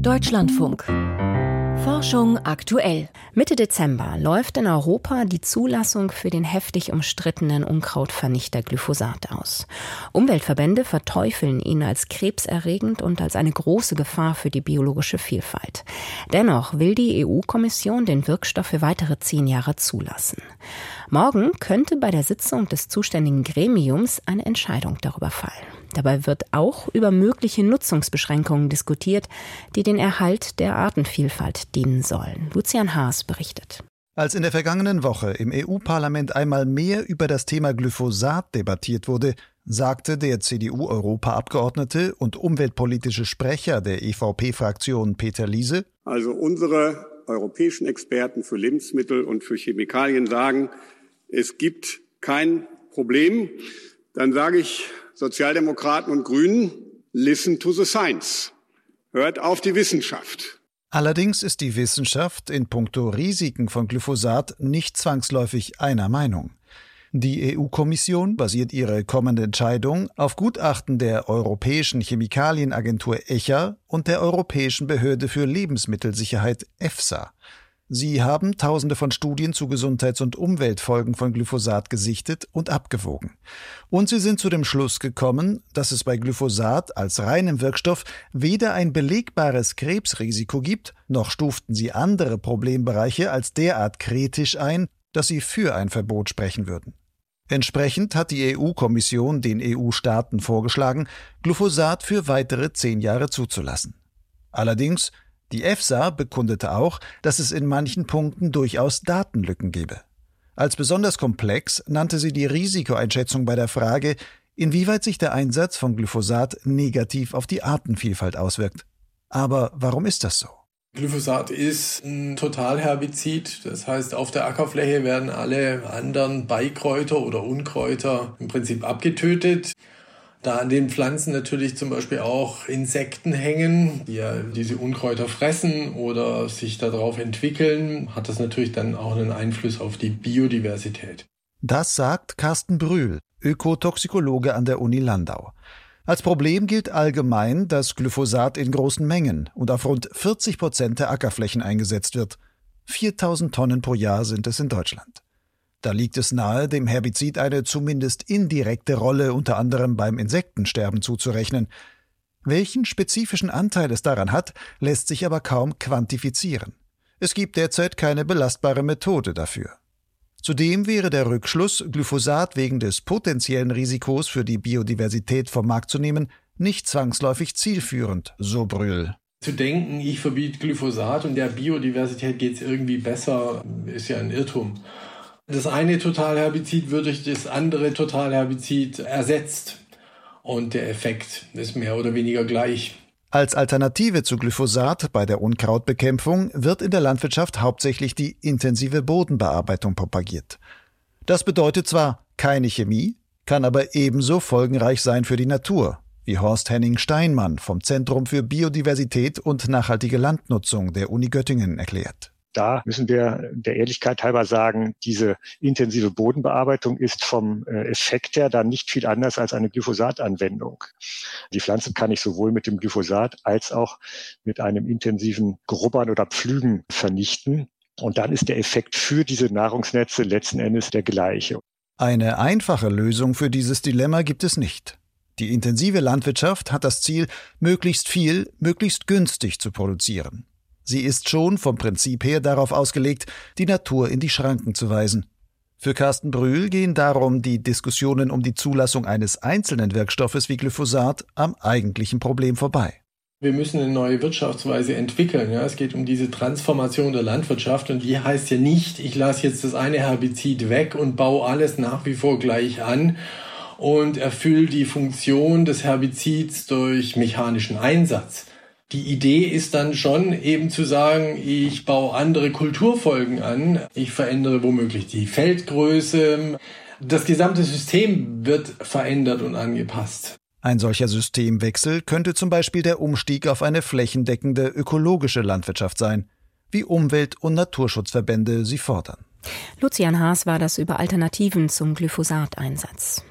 Deutschlandfunk Forschung aktuell. Mitte Dezember läuft in Europa die Zulassung für den heftig umstrittenen Unkrautvernichter Glyphosat aus. Umweltverbände verteufeln ihn als krebserregend und als eine große Gefahr für die biologische Vielfalt. Dennoch will die EU-Kommission den Wirkstoff für weitere zehn Jahre zulassen. Morgen könnte bei der Sitzung des zuständigen Gremiums eine Entscheidung darüber fallen. Dabei wird auch über mögliche Nutzungsbeschränkungen diskutiert, die den Erhalt der Artenvielfalt dienen sollen. Lucian Haas berichtet. Als in der vergangenen Woche im EU-Parlament einmal mehr über das Thema Glyphosat debattiert wurde, sagte der CDU-Europaabgeordnete und umweltpolitische Sprecher der EVP-Fraktion Peter Liese: Also unsere europäischen Experten für Lebensmittel und für Chemikalien sagen, es gibt kein Problem. Dann sage ich Sozialdemokraten und Grünen, listen to the science. Hört auf die Wissenschaft. Allerdings ist die Wissenschaft in puncto Risiken von Glyphosat nicht zwangsläufig einer Meinung. Die EU-Kommission basiert ihre kommende Entscheidung auf Gutachten der Europäischen Chemikalienagentur ECHA und der Europäischen Behörde für Lebensmittelsicherheit EFSA. Sie haben Tausende von Studien zu Gesundheits- und Umweltfolgen von Glyphosat gesichtet und abgewogen. Und sie sind zu dem Schluss gekommen, dass es bei Glyphosat als reinem Wirkstoff weder ein belegbares Krebsrisiko gibt, noch stuften sie andere Problembereiche als derart kritisch ein, dass sie für ein Verbot sprechen würden. Entsprechend hat die EU-Kommission den EU-Staaten vorgeschlagen, Glyphosat für weitere zehn Jahre zuzulassen. Allerdings die EFSA bekundete auch, dass es in manchen Punkten durchaus Datenlücken gebe. Als besonders komplex nannte sie die Risikoeinschätzung bei der Frage, inwieweit sich der Einsatz von Glyphosat negativ auf die Artenvielfalt auswirkt. Aber warum ist das so? Glyphosat ist ein Totalherbizid. Das heißt, auf der Ackerfläche werden alle anderen Beikräuter oder Unkräuter im Prinzip abgetötet. Da an den Pflanzen natürlich zum Beispiel auch Insekten hängen, die ja diese Unkräuter fressen oder sich darauf entwickeln, hat das natürlich dann auch einen Einfluss auf die Biodiversität. Das sagt Carsten Brühl, Ökotoxikologe an der Uni Landau. Als Problem gilt allgemein, dass Glyphosat in großen Mengen und auf rund 40 Prozent der Ackerflächen eingesetzt wird. 4000 Tonnen pro Jahr sind es in Deutschland. Da liegt es nahe, dem Herbizid eine zumindest indirekte Rolle unter anderem beim Insektensterben zuzurechnen. Welchen spezifischen Anteil es daran hat, lässt sich aber kaum quantifizieren. Es gibt derzeit keine belastbare Methode dafür. Zudem wäre der Rückschluss, Glyphosat wegen des potenziellen Risikos für die Biodiversität vom Markt zu nehmen, nicht zwangsläufig zielführend, so Brühl. Zu denken, ich verbiete Glyphosat und der Biodiversität geht es irgendwie besser, ist ja ein Irrtum das eine Totalherbizid wird durch das andere Totalherbizid ersetzt. Und der Effekt ist mehr oder weniger gleich. Als Alternative zu Glyphosat bei der Unkrautbekämpfung wird in der Landwirtschaft hauptsächlich die intensive Bodenbearbeitung propagiert. Das bedeutet zwar keine Chemie, kann aber ebenso folgenreich sein für die Natur, wie Horst Henning Steinmann vom Zentrum für Biodiversität und nachhaltige Landnutzung der Uni Göttingen erklärt. Da müssen wir der Ehrlichkeit halber sagen, diese intensive Bodenbearbeitung ist vom äh, Effekt her dann nicht viel anders als eine Glyphosatanwendung. Die Pflanze kann ich sowohl mit dem Glyphosat als auch mit einem intensiven Grubbern oder Pflügen vernichten. Und dann ist der Effekt für diese Nahrungsnetze letzten Endes der gleiche. Eine einfache Lösung für dieses Dilemma gibt es nicht. Die intensive Landwirtschaft hat das Ziel, möglichst viel, möglichst günstig zu produzieren. Sie ist schon vom Prinzip her darauf ausgelegt, die Natur in die Schranken zu weisen. Für Carsten Brühl gehen darum die Diskussionen um die Zulassung eines einzelnen Wirkstoffes wie Glyphosat am eigentlichen Problem vorbei. Wir müssen eine neue Wirtschaftsweise entwickeln. Ja, es geht um diese Transformation der Landwirtschaft und die heißt ja nicht, ich lasse jetzt das eine Herbizid weg und baue alles nach wie vor gleich an und erfülle die Funktion des Herbizids durch mechanischen Einsatz. Die Idee ist dann schon eben zu sagen, ich baue andere Kulturfolgen an, ich verändere womöglich die Feldgröße. Das gesamte System wird verändert und angepasst. Ein solcher Systemwechsel könnte zum Beispiel der Umstieg auf eine flächendeckende ökologische Landwirtschaft sein, wie Umwelt- und Naturschutzverbände sie fordern. Lucian Haas war das über Alternativen zum Glyphosateinsatz.